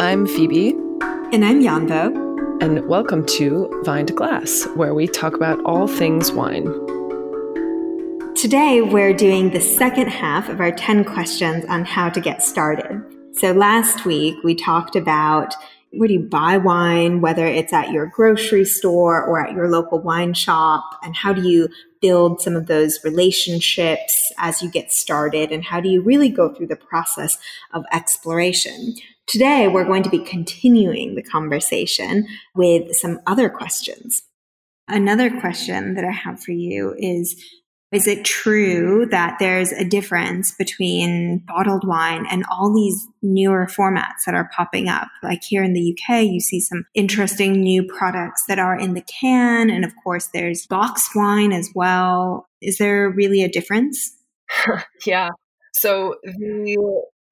I'm Phoebe. And I'm Yanbo. And welcome to Vine to Glass, where we talk about all things wine. Today, we're doing the second half of our 10 questions on how to get started. So, last week, we talked about where do you buy wine, whether it's at your grocery store or at your local wine shop, and how do you build some of those relationships as you get started, and how do you really go through the process of exploration. Today, we're going to be continuing the conversation with some other questions. Another question that I have for you is is it true that there's a difference between bottled wine and all these newer formats that are popping up? Like here in the UK, you see some interesting new products that are in the can. And of course, there's box wine as well. Is there really a difference? yeah. So the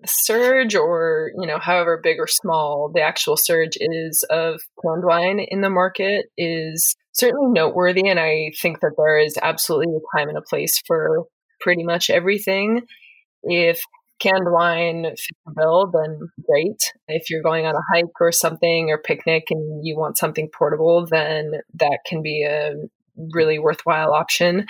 surge or you know however big or small the actual surge is of canned wine in the market is certainly noteworthy and i think that there is absolutely a time and a place for pretty much everything. If canned wine fits the bill then great. If you're going on a hike or something or picnic and you want something portable then that can be a really worthwhile option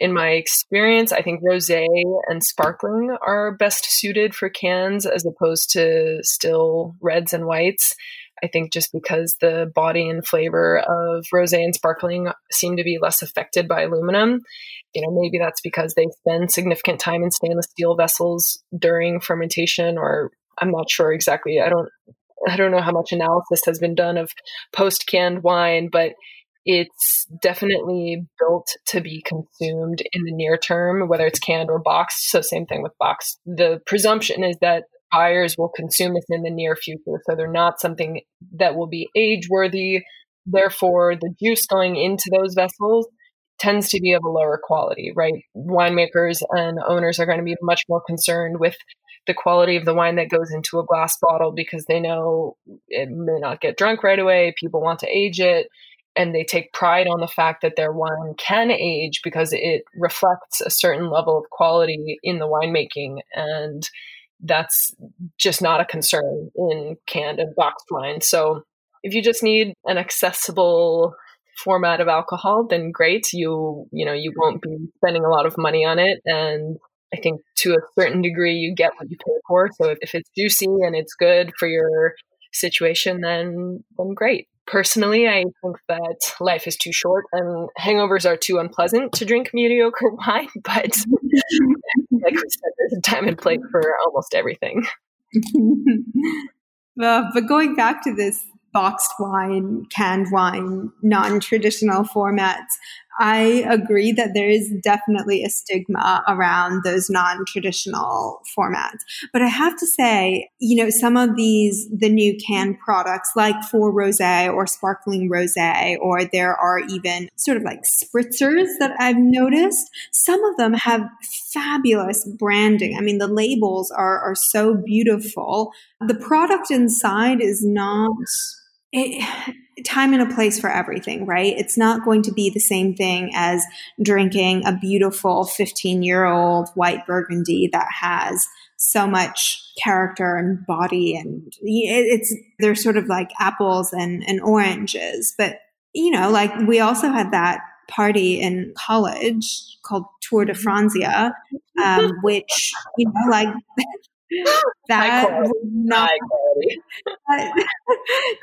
in my experience, I think rosé and sparkling are best suited for cans as opposed to still reds and whites. I think just because the body and flavor of rosé and sparkling seem to be less affected by aluminum. You know, maybe that's because they spend significant time in stainless steel vessels during fermentation, or I'm not sure exactly. I don't I don't know how much analysis has been done of post canned wine, but it's definitely built to be consumed in the near term, whether it's canned or boxed. So, same thing with boxed. The presumption is that buyers will consume this in the near future. So, they're not something that will be age worthy. Therefore, the juice going into those vessels tends to be of a lower quality, right? Winemakers and owners are going to be much more concerned with the quality of the wine that goes into a glass bottle because they know it may not get drunk right away. People want to age it and they take pride on the fact that their wine can age because it reflects a certain level of quality in the winemaking and that's just not a concern in canned and boxed wine. So if you just need an accessible format of alcohol then great. You you know you won't be spending a lot of money on it and i think to a certain degree you get what you pay for. So if, if it's juicy and it's good for your situation then then great Personally, I think that life is too short and hangovers are too unpleasant to drink mediocre wine, but like we said, there's a time and place for almost everything. but going back to this boxed wine, canned wine, non traditional formats, I agree that there is definitely a stigma around those non traditional formats. But I have to say, you know, some of these, the new canned products like for rose or sparkling rose, or there are even sort of like spritzers that I've noticed. Some of them have fabulous branding. I mean, the labels are, are so beautiful. The product inside is not it, time and a place for everything, right? It's not going to be the same thing as drinking a beautiful 15 year old white burgundy that has so much character and body and it's they're sort of like apples and, and oranges but you know like we also had that party in college called tour de franzia um, which you know like that would not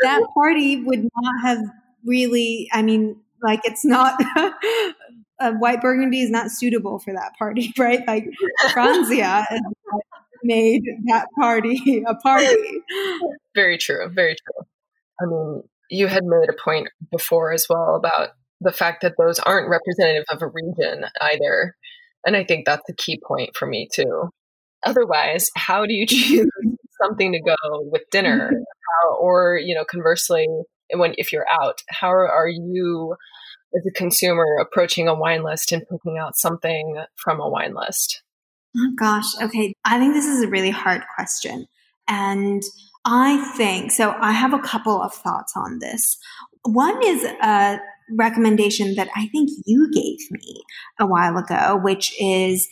that party would not have really i mean like it's not a white burgundy is not suitable for that party right? Like franzia made that party a party. Very true very true. I mean you had made a point before as well about the fact that those aren't representative of a region either and i think that's a key point for me too otherwise, how do you choose something to go with dinner? Mm-hmm. How, or, you know, conversely, when if you're out, how are you as a consumer approaching a wine list and picking out something from a wine list? Oh gosh, okay. I think this is a really hard question. And I think so. I have a couple of thoughts on this. One is a recommendation that I think you gave me a while ago, which is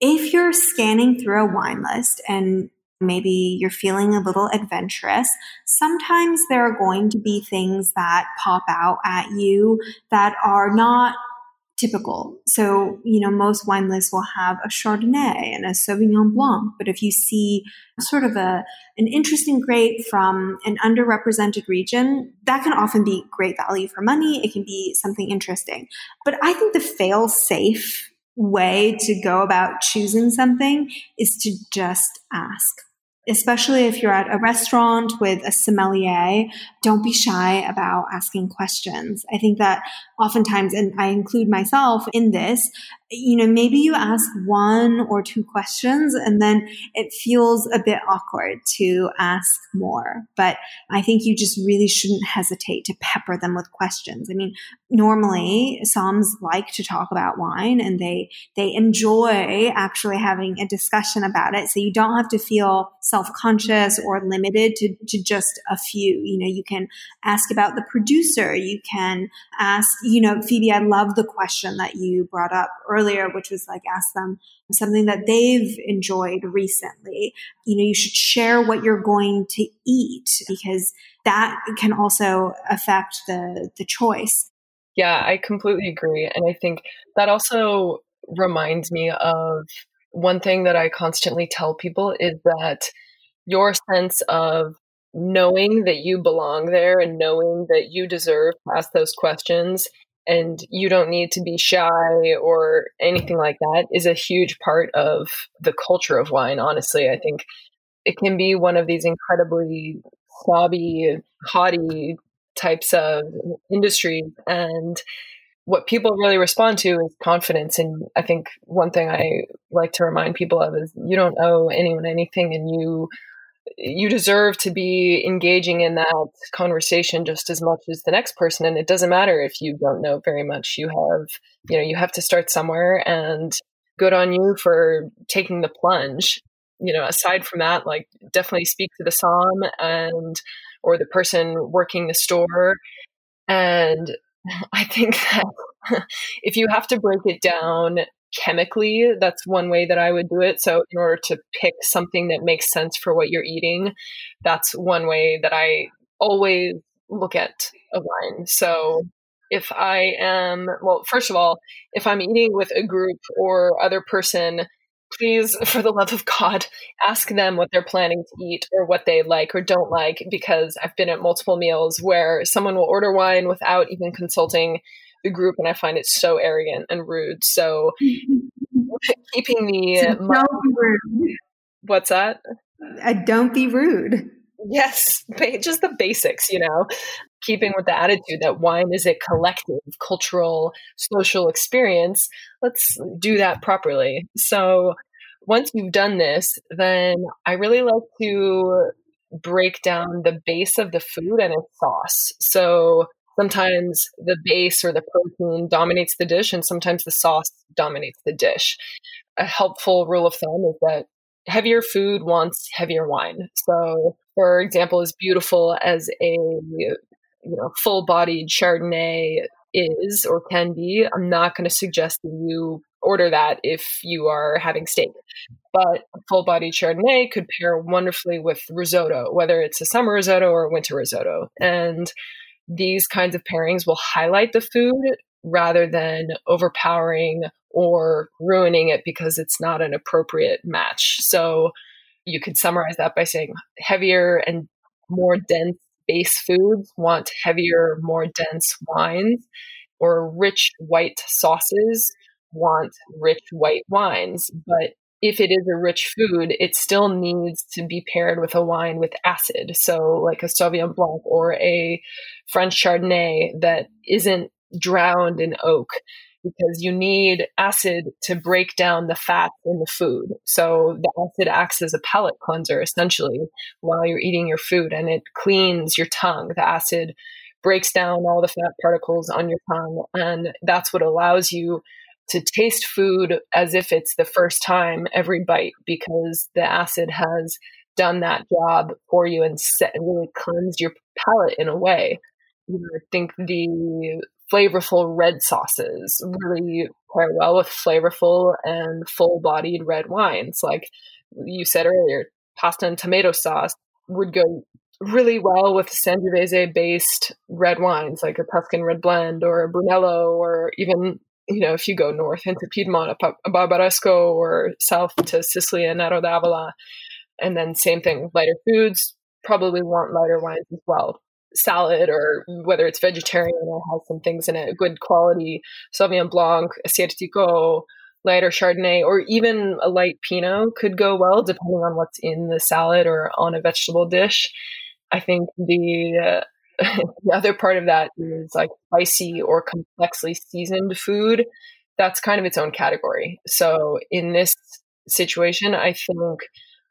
if you're scanning through a wine list and maybe you're feeling a little adventurous, sometimes there are going to be things that pop out at you that are not typical. So, you know, most wine lists will have a Chardonnay and a Sauvignon Blanc, but if you see sort of a an interesting grape from an underrepresented region, that can often be great value for money. It can be something interesting. But I think the fail safe way to go about choosing something is to just ask especially if you're at a restaurant with a sommelier, don't be shy about asking questions. I think that oftentimes, and I include myself in this, you know, maybe you ask one or two questions and then it feels a bit awkward to ask more. But I think you just really shouldn't hesitate to pepper them with questions. I mean, normally somms like to talk about wine and they, they enjoy actually having a discussion about it. So you don't have to feel self-conscious or limited to, to just a few. You know, you can ask about the producer. You can ask, you know, Phoebe, I love the question that you brought up earlier earlier, which was like ask them something that they've enjoyed recently. You know, you should share what you're going to eat because that can also affect the the choice. Yeah, I completely agree. And I think that also reminds me of one thing that I constantly tell people is that your sense of knowing that you belong there and knowing that you deserve to ask those questions and you don't need to be shy or anything like that is a huge part of the culture of wine honestly. I think it can be one of these incredibly snobby haughty types of industries and what people really respond to is confidence. And i think one thing i like to remind people of is you don't owe anyone anything and you you deserve to be engaging in that conversation just as much as the next person and it doesn't matter if you don't know very much. You have you know you have to start somewhere and good on you for taking the plunge. You know aside from that like definitely speak to the somm and or the person working the store and i think that if you have to break it down chemically. That's one way that I would do it. So, in order to pick something that makes sense for what you're eating, that's one way that I always look at a wine. So, if I am, well, first of all, if I'm eating with a group or other person, please, for the love of God, ask them what they're planning to eat or what they like or don't like, because I've been at multiple meals where someone will order wine without even consulting the group, and I find it so arrogant and rude. So keeping the so don't be rude. What's that? Uh, don't be rude. Yes, just the basics, you know. Keeping with the attitude that wine is a collective, cultural, social experience. Let's do that properly. So once you've done this, then I really like to break down the base of the food and its sauce. So sometimes the base or the protein dominates the dish and sometimes the sauce dominates the dish. A helpful rule of thumb is that heavier food wants heavier wine. So, for example, as beautiful as a you know full-bodied Chardonnay is or can be, I'm not going to suggest that you order that if you are having steak. But full-bodied Chardonnay could pair wonderfully with risotto, whether it's a summer risotto or a winter risotto. And these kinds of pairings will highlight the food rather than overpowering or ruining it because it's not an appropriate match. So you could summarize that by saying heavier and more dense base foods want heavier, more dense wines, or rich white sauces want rich white wines. But if it is a rich food, it still needs to be paired with a wine with acid. So, like a Sauvignon Blanc or a French Chardonnay that isn't drowned in oak, because you need acid to break down the fat in the food. So, the acid acts as a palate cleanser essentially while you're eating your food and it cleans your tongue. The acid breaks down all the fat particles on your tongue, and that's what allows you to taste food as if it's the first time every bite because the acid has done that job for you and set, really cleansed your palate in a way. You know, I think the flavorful red sauces really pair well with flavorful and full bodied red wines. Like you said earlier, pasta and tomato sauce would go really well with Sangiovese based red wines like a Tuscan red blend or a Brunello or even you know if you go north into Piedmont a Barbaresco or south to Sicily and Nero d'Avola and then same thing lighter foods probably want lighter wines as well. Salad or whether it's vegetarian or has some things in it good quality Sauvignon Blanc Assyrtiko lighter Chardonnay or even a light Pinot could go well depending on what's in the salad or on a vegetable dish. I think the uh, the other part of that is like spicy or complexly seasoned food. That's kind of its own category. So in this situation, I think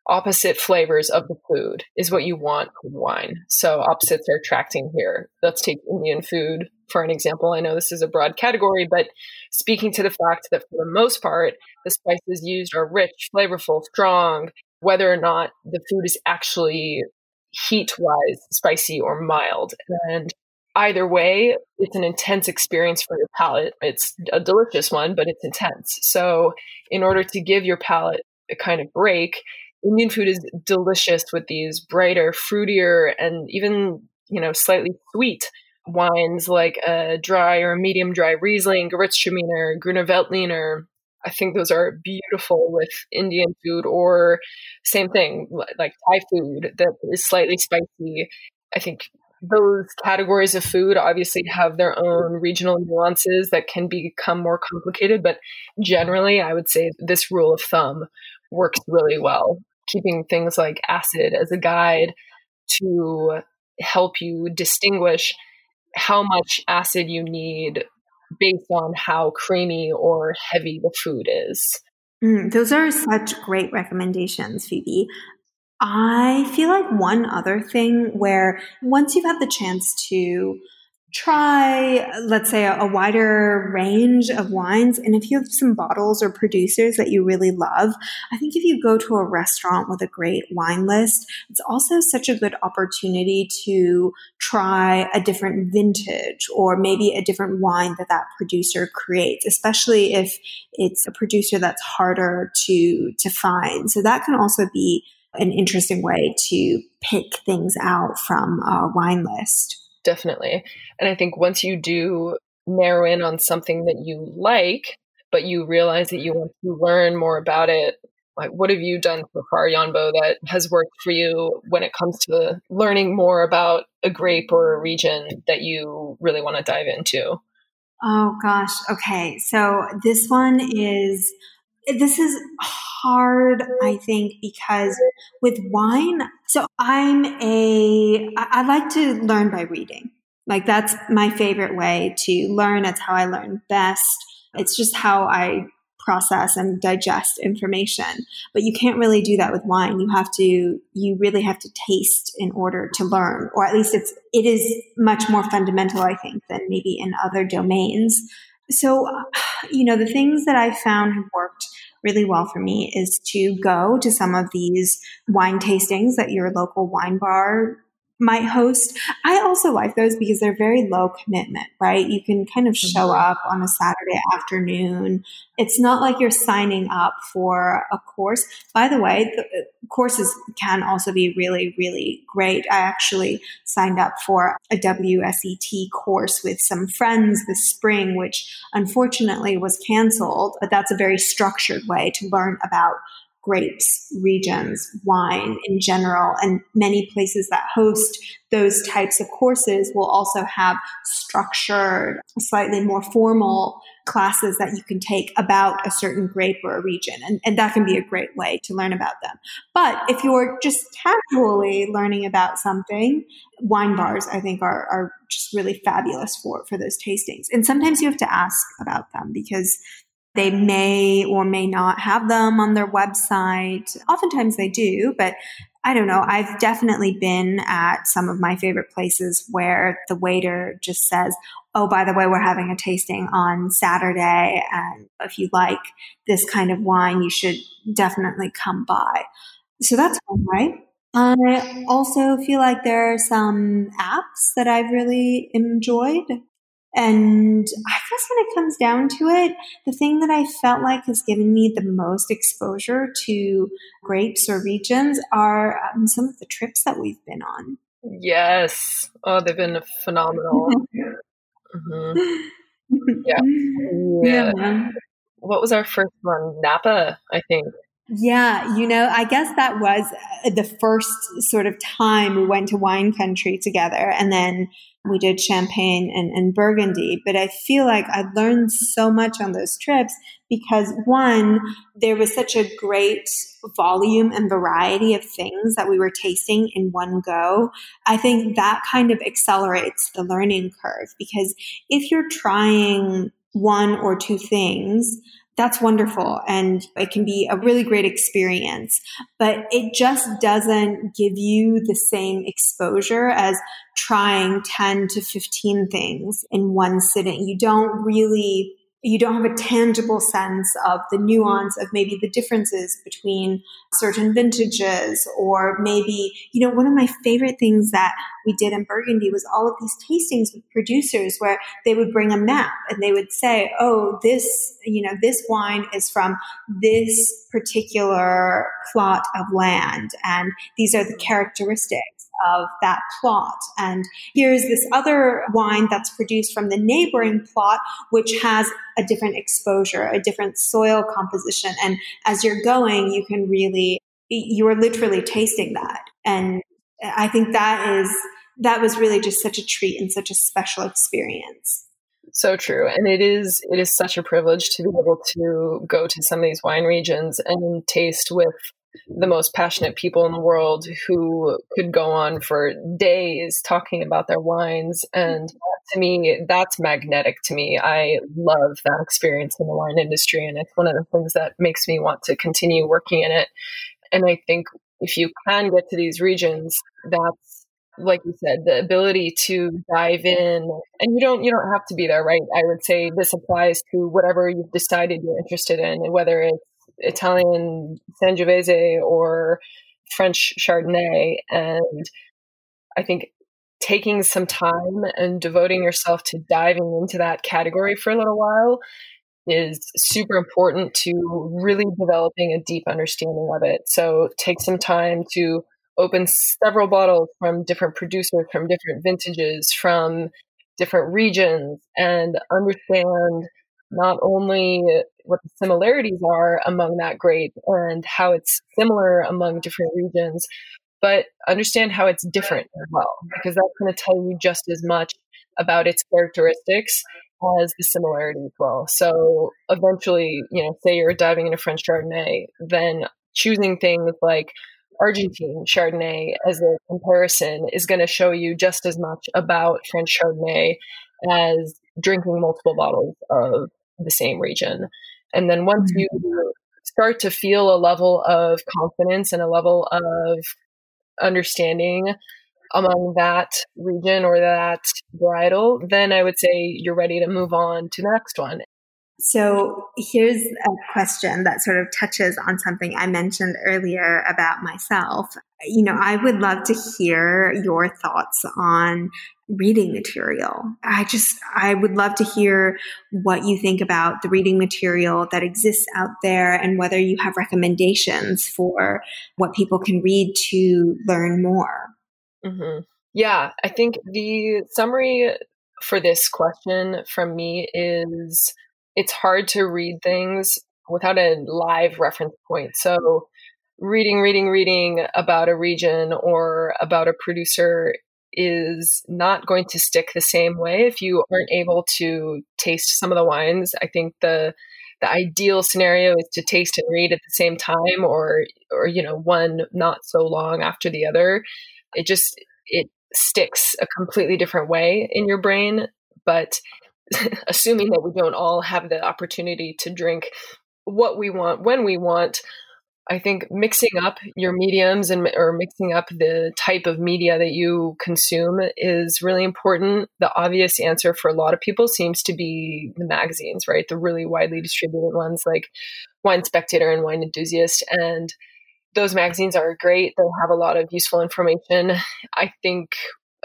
opposite flavors of the food is what you want in wine. So opposites are attracting here. Let's take Indian food for an example. I know this is a broad category, but speaking to the fact that for the most part, the spices used are rich, flavorful, strong, whether or not the food is actually heat wise spicy or mild. And either way, it's an intense experience for your palate. It's a delicious one, but it's intense. So, in order to give your palate a kind of break, Indian food is delicious with these brighter, fruitier, and even, you know, slightly sweet wines like a dry or medium dry Riesling, Gewürztraminer, Grüner Veltliner, I think those are beautiful with Indian food or same thing, like Thai food that is slightly spicy. I think those categories of food obviously have their own regional nuances that can become more complicated, but generally, I would say this rule of thumb works really well, keeping things like acid as a guide to help you distinguish how much acid you need based on how creamy or heavy the food is. Mm, those are such great recommendations, Phoebe. I feel like one other thing where once you've had the chance to try, let's say, a, a, wider range of wines. And if you have some bottles or producers that you really love, I think if you go to a restaurant with a great wine list, it's also such a good opportunity to try a different vintage or maybe a different wine that that producer creates, especially if it's a producer that's harder to, to find. So that can also be an interesting way to pick things out from a wine list definitely. And I think once you do narrow in on something that you like, but you realize that you want to learn more about it, like what have you done so far, Yanbo, that has worked for you when it comes to learning more about a grape or a region that you really want to dive into? Oh gosh. Okay. So this one is this is hard, I think, because with wine, so I'm a, I like to learn by reading. Like that's my favorite way to learn. That's how I learn best. It's just how I process and digest information. But you can't really do that with wine. You have to, you really have to taste in order to learn, or at least it's, it is much more fundamental, I think, than maybe in other domains. So, you know, the things that I found have worked really well for me is to go to some of these wine tastings that your local wine bar might host. I also like those because they're very low commitment, right? You can kind of show mm-hmm. up on a Saturday afternoon. It's not like you're signing up for a course. By the way, the courses can also be really, really great. I actually signed up for a WSET course with some friends this spring, which unfortunately was canceled, but that's a very structured way to learn about grapes, regions, wine in general. And many places that host those types of courses will also have structured, slightly more formal classes that you can take about a certain grape or a region. And, and that can be a great way to learn about them. But if you're just casually learning about something, wine bars, I think, are, are just really fabulous for, for those tastings. And sometimes you have to ask about them because they may or may not have them on their website. Oftentimes they do, but I don't know. I've definitely been at some of my favorite places where the waiter just says, Oh, by the way, we're having a tasting on Saturday. And if you like this kind of wine, you should definitely come by. So that's fun, right? I also feel like there are some apps that I've really enjoyed. And I guess when it comes down to it, the thing that I felt like has given me the most exposure to grapes or regions are um, some of the trips that we've been on. Yes. Oh, they've been phenomenal. mm-hmm. yeah. yeah. yeah. What was our first one? Napa, I think. Yeah, you know, I guess that was uh, the first sort of time we went to wine country together. And then we did champagne and, and burgundy but i feel like i learned so much on those trips because one there was such a great volume and variety of things that we were tasting in one go i think that kind of accelerates the learning curve because if you're trying one or two things that's wonderful and it can be a really great experience. But it just doesn't give you the same exposure as trying 10 to 15 things in one sitting. You don't really you don't have a tangible sense of the nuance of maybe the differences between certain vintages or maybe you know one of my favorite things that we did in burgundy was all of these tastings with producers where they would bring a map and they would say oh this you know this wine is from this particular plot of land and these are the characteristics of that plot. And here's this other wine that's produced from the neighboring plot, which has a different exposure, a different soil composition. And as you're going, you can really, you are literally tasting that. And I think that is, that was really just such a treat and such a special experience. So true. And it is it is such a privilege to be able to go to some of these wine regions and taste with the most passionate people in the world who could go on for days talking about their wines. And to me, that's magnetic to me. I love that experience in the wine industry. And it's one of the things that makes me want to continue working in it. And I think if you can get to these regions, that's like you said, the ability to dive in and you don't you don't have to be there, right? I would say this applies to whatever you've decided you're interested in, whether it's Italian Sangiovese or French Chardonnay. And I think taking some time and devoting yourself to diving into that category for a little while is super important to really developing a deep understanding of it. So take some time to open several bottles from different producers, from different vintages, from different regions, and understand not only what the similarities are among that grape and how it's similar among different regions, but understand how it's different as well, because that's going to tell you just as much about its characteristics as the similarity as well. So eventually, you know, say you're diving into French Chardonnay, then choosing things like Argentine Chardonnay as a comparison is going to show you just as much about French Chardonnay as drinking multiple bottles of the same region. And then once mm-hmm. you start to feel a level of confidence and a level of understanding among that region or that varietal, then I would say you're ready to move on to the next one. So here's a question that sort of touches on something I mentioned earlier about myself. You know, I would love to hear your thoughts on reading material. I just, I would love to hear what you think about the reading material that exists out there and whether you have recommendations for what people can read to learn more. Mm-hmm. Yeah, I think the summary for this question from me is it's hard to read things without a live reference point. So, reading, reading, reading about a region or about a producer is not going to stick the same way if you aren't able to taste some of the wines. I think the the ideal scenario is to taste and read at the same time or or you know one not so long after the other. It just it sticks a completely different way in your brain, but assuming that we don't all have the opportunity to drink what we want when we want i think mixing up your mediums and or mixing up the type of media that you consume is really important. The obvious answer for a lot of people seems to be the magazines right? The really widely distributed ones like wine spectator and wine enthusiast. And those magazines are great. They have a lot of useful information. I think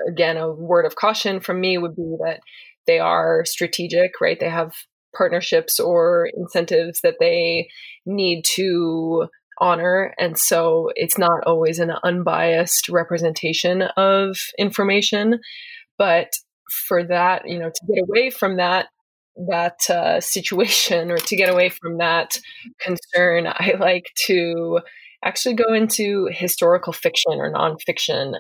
again a word of caution from me would be that they are strategic, right? They have partnerships or incentives that they need to honor. And so it's not always an unbiased representation of information. But for that, you know, to get away from that, that uh, situation or to get away from that concern, I like to actually go into historical fiction or nonfiction.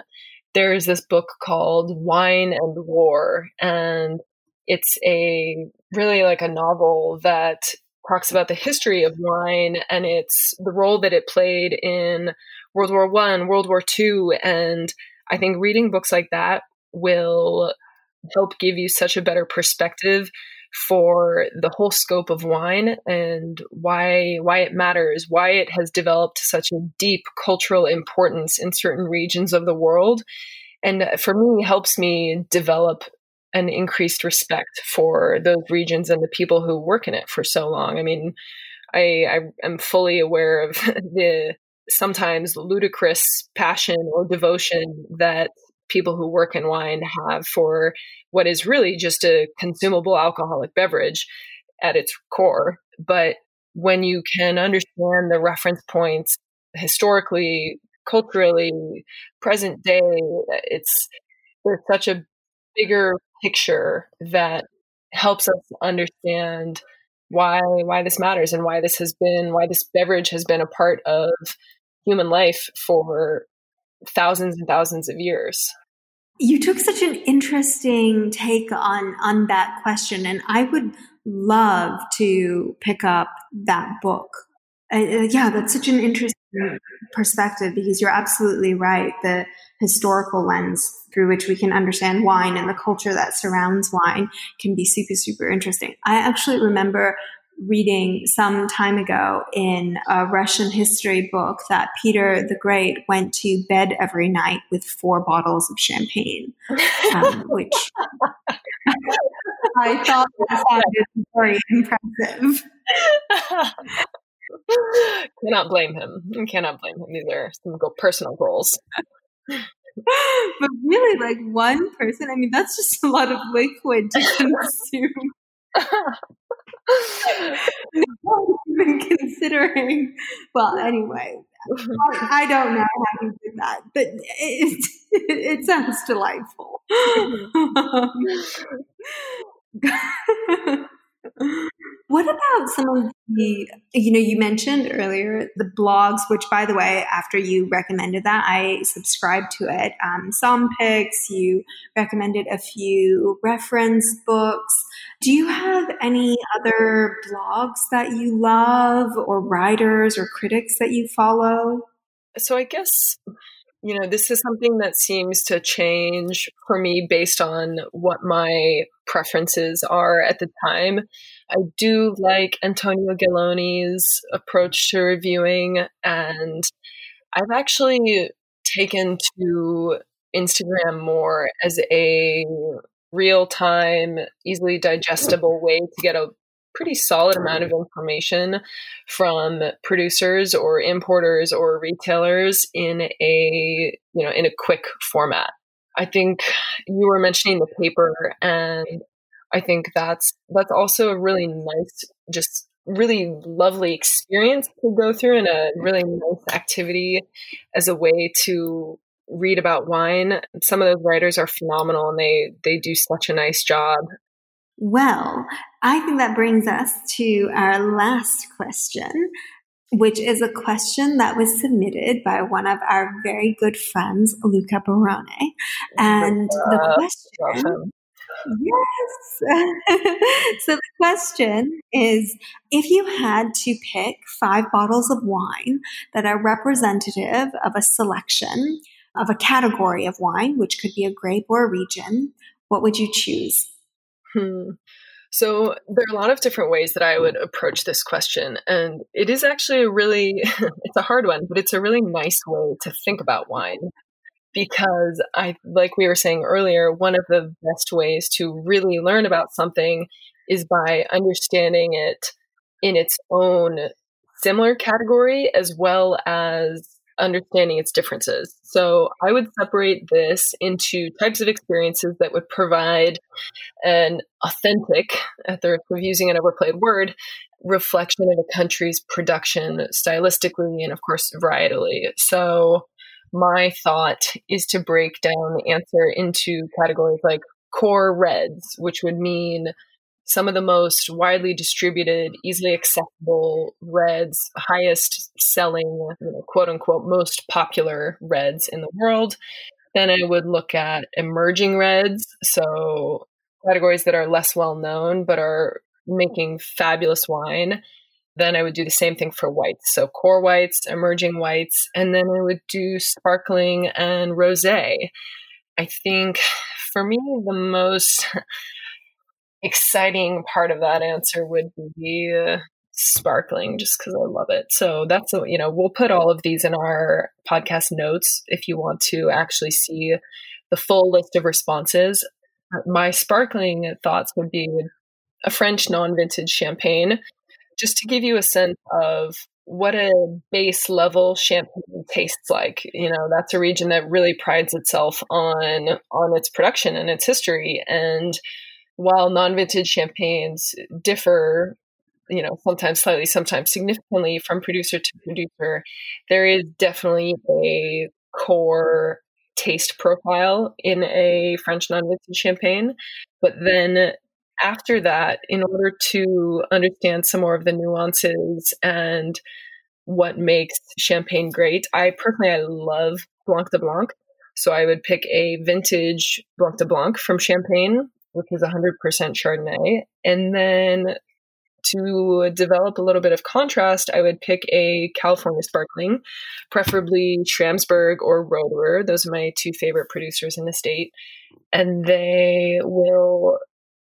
There's this book called Wine and War, and it's a really like a novel that talks about the history of wine and it's the role that it played in World War One, World War Two, and I think reading books like that will help give you such a better perspective for the whole scope of wine and why why it matters, why it has developed such a deep cultural importance in certain regions of the world. And for me, helps me develop an increased respect for those regions and the people who work in it for so long. I mean, I, I am fully aware of the sometimes ludicrous passion or devotion that people who work in wine have for what is really just a consumable alcoholic beverage at its core. But when you can understand the reference points historically, culturally, present day, it's there's such a bigger picture that helps us understand why why this matters and why this has been why this beverage has been a part of human life for thousands and thousands of years. You took such an interesting take on on that question and I would love to pick up that book. Uh, yeah, that's such an interesting perspective because you're absolutely right. The historical lens through which we can understand wine and the culture that surrounds wine can be super, super interesting. I actually remember reading some time ago in a Russian history book that Peter the Great went to bed every night with four bottles of champagne, um, which I thought sounded very impressive. cannot blame him. Cannot blame him. These are some personal goals. but really, like one person, I mean, that's just a lot of liquid to consume. Not even considering. Well, anyway, I, I, don't know how you did that, but it, it, it sounds delightful. What about some of the, you know, you mentioned earlier the blogs, which by the way, after you recommended that, I subscribed to it. Um, some picks, you recommended a few reference books. Do you have any other blogs that you love or writers or critics that you follow? So I guess you know, this is something that seems to change for me based on what my preferences are at the time. I do like Antonio Galloni's approach to reviewing, and I've actually taken to Instagram more as a real time, easily digestible way to get a pretty solid amount of information from producers or importers or retailers in a you know in a quick format. I think you were mentioning the paper and i think that's that's also a really nice just really lovely experience to go through and a really nice activity as a way to read about wine. Some of those writers are phenomenal and they they do such a nice job well, I think that brings us to our last question, which is a question that was submitted by one of our very good friends, Luca Barone. And the question. Yes. so the question is if you had to pick five bottles of wine that are representative of a selection of a category of wine, which could be a grape or a region, what would you choose? Hmm. So there are a lot of different ways that I would approach this question, and it is actually a really it's a hard one, but it's a really nice way to think about wine because I like we were saying earlier, one of the best ways to really learn about something is by understanding it in its own similar category as well as understanding its differences. So I would separate this into types of experiences that would provide an authentic, at the risk of using an overplayed word, reflection of a country's production stylistically and, of course, varietally. So my thought is to break down the answer into categories like core reds, which would mean some of the most widely distributed, easily accessible reds, highest selling, you know, quote unquote, most popular reds in the world. Then I would look at emerging reds, so categories that are less well known but are making fabulous wine. Then I would do the same thing for whites. So core whites, emerging whites, and then I would do sparkling and rosé. I think for me, the most exciting part of that answer would be uh, sparkling just because I love it. So that's, a, you know, we'll put all of these in our podcast notes if you want to actually see the full list of responses. My sparkling thoughts would be a French non vintage champagne, just to give you a sense of what a base level champagne tastes like. You know, that's a region that really prides itself on on its production and its history. And while non-vintage champagnes differ, you know, sometimes slightly, sometimes significantly from producer to producer, there is definitely a core taste profile in a French non-vintage champagne. But then after that, in order to understand some more of the nuances and what makes champagne great, I personally I love Blanc de Blanc. So I would pick a vintage Blanc de Blanc from Champagne, which is 100% Chardonnay. And then to develop a little bit of contrast, I would pick a California sparkling, preferably Schramsberg or Roederer. Those are my two favorite producers in the state. And they will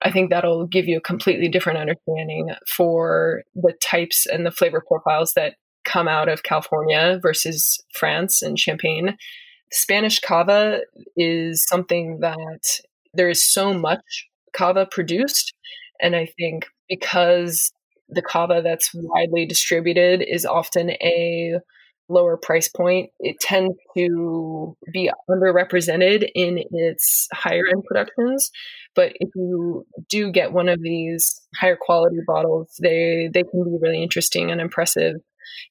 I think that'll give you a completely different understanding for the types and the flavor profiles that come out of California versus France and Champagne. Spanish cava is something that there is so much cava produced. And I think because the cava that's widely distributed is often a lower price point, it tends to be underrepresented in its higher end productions. But if you do get one of these higher quality bottles, they they can be really interesting and impressive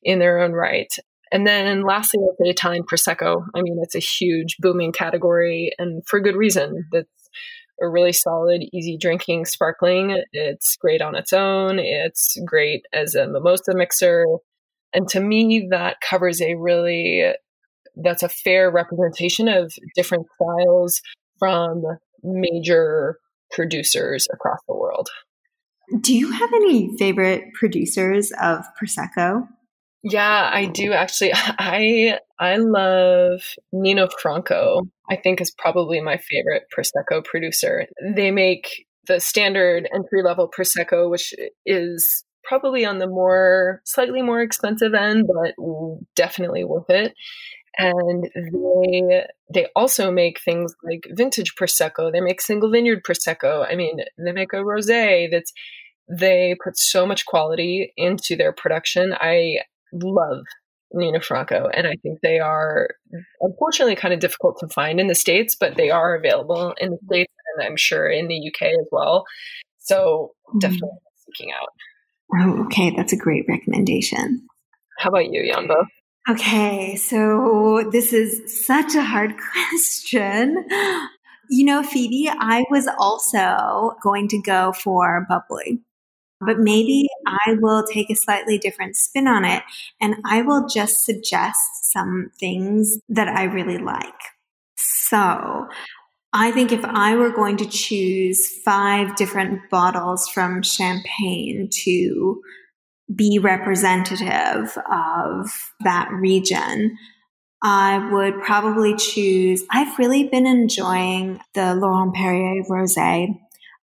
in their own right. And then lastly, with the Italian Prosecco. I mean, it's a huge booming category and for good reason. That's a really solid, easy drinking sparkling. It's great on its own. It's great as a mimosa mixer. And to me, that covers a really, that's a fair representation of different styles from major producers across the world. Do you have any favorite producers of Prosecco? Yeah, I do actually. I I love Nino Franco. I think is probably my favorite prosecco producer. They make the standard entry level prosecco, which is probably on the more slightly more expensive end, but definitely worth it. And they they also make things like vintage prosecco. They make single vineyard prosecco. I mean, they make a rosé that's they put so much quality into their production. I love Nino Franco, and I think they are unfortunately kind of difficult to find in the states, but they are available in the states, and I'm sure in the UK as well. So mm-hmm. definitely seeking out. Oh, okay, that's a great recommendation. How about you, Yanbo? Okay, so this is such a hard question. You know, Phoebe, I was also going to go for bubbly but maybe I will take a slightly different spin on it and I will just suggest some things that I really like. So I think if I were going to choose five different bottles from champagne to be representative of that region, I would probably choose. I've really been enjoying the Laurent Perrier Rosé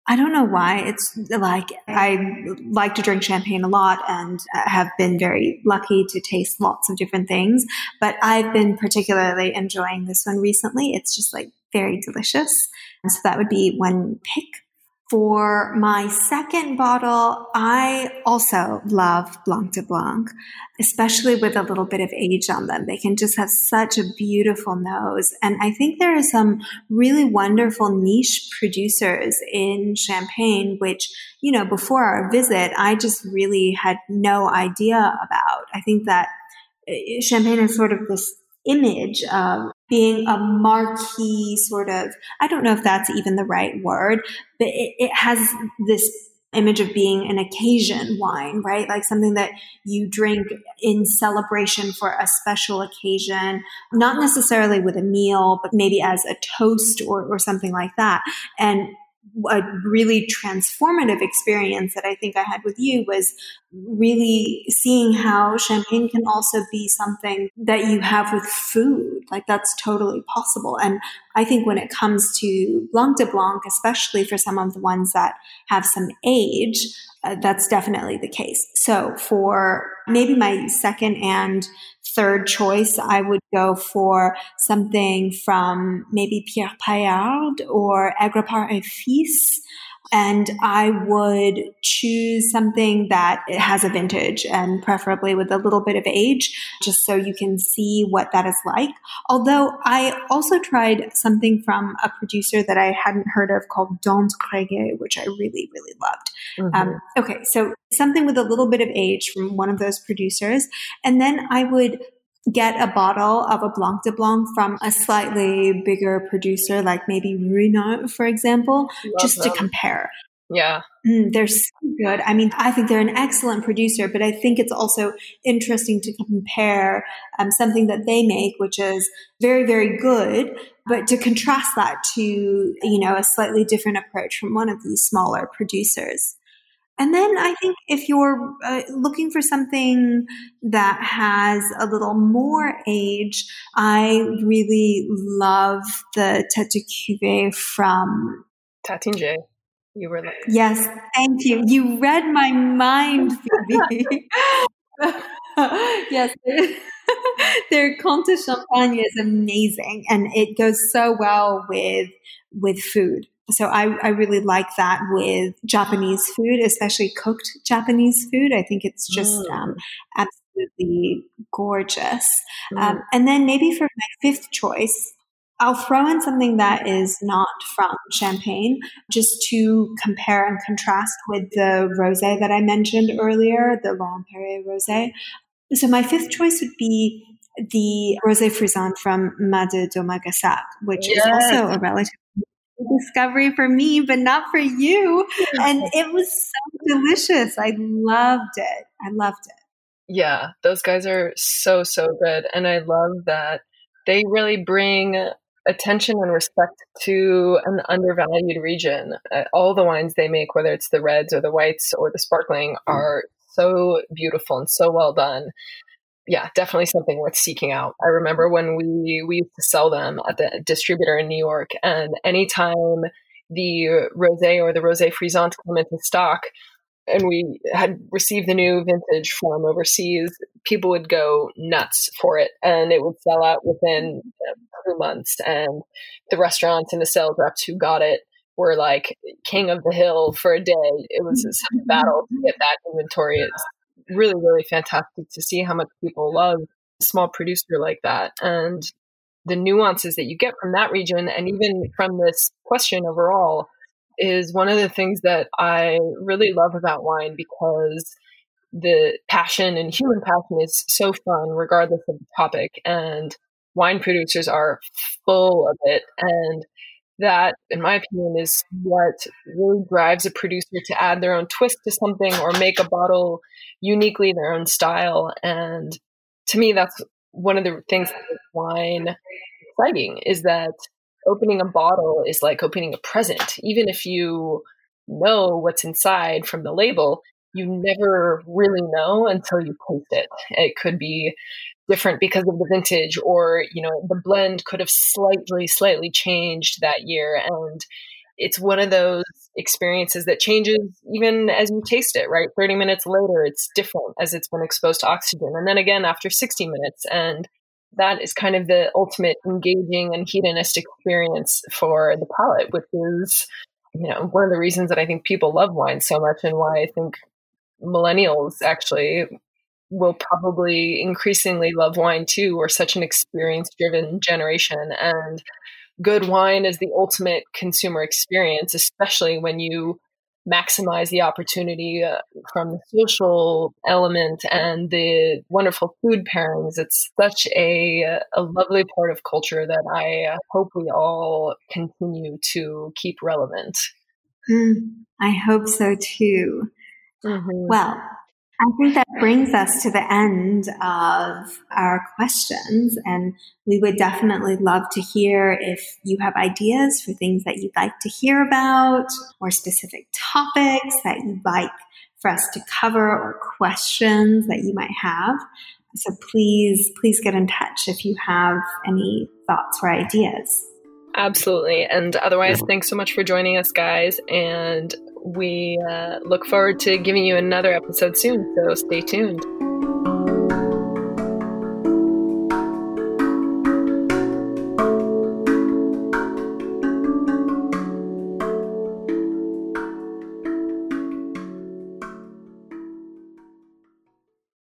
I don't know why. It's like I like to drink champagne a lot and uh, have been very lucky to taste lots of different things. But I've been particularly enjoying this one recently. It's just like very delicious. So that would be one pick. For my second bottle, I also love Blanc de Blanc, especially with a little bit of age on them. They can just have such a beautiful nose. And I think there are some really wonderful niche producers in Champagne, which, you know, before our visit, I just really had no idea about. I think that eh, Champagne is sort of this image of being a marquee sort of, I don't know if that's even the right word, but it, it has this image of being an occasion wine, right? Like something that you drink in celebration for a special occasion, not necessarily with a meal, but maybe as a toast or, or something like that. And a really transformative experience that I think I had with you was really seeing how champagne can also be something that you have with food. Like that's totally possible. And I think when it comes to Blanc de Blanc, especially for some of the ones that have some age, uh, that's definitely the case. So for maybe my second and third choice, I would go for something from maybe Pierre Paillard or Agrapart et Fils and I would choose something that has a vintage and preferably with a little bit of age, just so you can see what that is like. Although I also tried something from a producer that I hadn't heard of called Dante Greguet, which I really, really loved. Mm-hmm. Um, okay, so something with a little bit of age from one of those producers. And then I would get a bottle of a Blanc de Blanc from a slightly bigger producer, like maybe Ruinart, for example, Love just them. to compare. Yeah. Mm, they're so good. I mean, I think they're an excellent producer, but I think it's also interesting to compare um, something that they make, which is very, very good, but to contrast that to, you know, a slightly different approach from one of these smaller producers. And then I think if you're uh, looking for something that has a little more age, I really love the Tete de Cuvée from Taittinger. You were like, yes, thank you. You read my mind, Phoebe. yes. Their Comte Champagne is amazing and it goes so well with with food. So I, I really like that with Japanese food, especially cooked Japanese food. I think it's just mm. um, absolutely gorgeous. Mm. Um, and then maybe for my fifth choice, I'll throw in something that is not from Champagne, just to compare and contrast with the rosé that I mentioned earlier, the Laurent Perrier rosé. So my fifth choice would be the Rosé Frisante from Mas de which yes. is also a relatively discovery for me, but not for you. And it was so delicious. I loved it. I loved it. Yeah, those guys are so, so good. And I love that they really bring attention and respect to an undervalued region. Uh, all the wines they make, whether it's the reds or the whites or the sparkling, are so beautiful and so well done yeah, definitely something worth seeking out. I remember when we we used to sell them at the distributor in New York, and anytime the rosé or the rosé frisante came into stock, and we had received the new vintage from overseas, people would go nuts for it, and it would sell out within two months. And the restaurants and the sales reps who got it were like king of the hill for a day. It was such a battle to get that inventory really, really fantastic to see how much people love a small producer like that and the nuances that you get from that region and even from this question overall is one of the things that I really love about wine because the passion and human passion is so fun regardless of the topic and wine producers are full of it and that, in my opinion, is what really drives a producer to add their own twist to something or make a bottle uniquely their own style. And to me, that's one of the things that makes wine exciting is that opening a bottle is like opening a present. Even if you know what's inside from the label, you never really know until you taste it. It could be different because of the vintage or you know the blend could have slightly slightly changed that year and it's one of those experiences that changes even as you taste it right 30 minutes later it's different as it's been exposed to oxygen and then again after 60 minutes and that is kind of the ultimate engaging and hedonistic experience for the palate which is you know, one of the reasons that I think people love wine so much and why I think millennials actually will probably increasingly love wine too. We're such an experience driven generation. And good wine is the ultimate consumer experience, especially when you maximize the opportunity uh, from the social element and the wonderful food pairings. It's such a, a lovely part of culture that I uh, hope we all continue to keep relevant. Mm, I hope so too. Mm-hmm. Well, I think that brings us to the end of our questions. And we would definitely love to hear if you have ideas for things that you'd like to hear about or specific topics that you'd like for us to cover or questions that you might have. So please, please get in touch if you have any thoughts or ideas. Absolutely. And otherwise, thanks so much for joining us, guys. And we uh, look forward to giving you another episode soon. So stay tuned.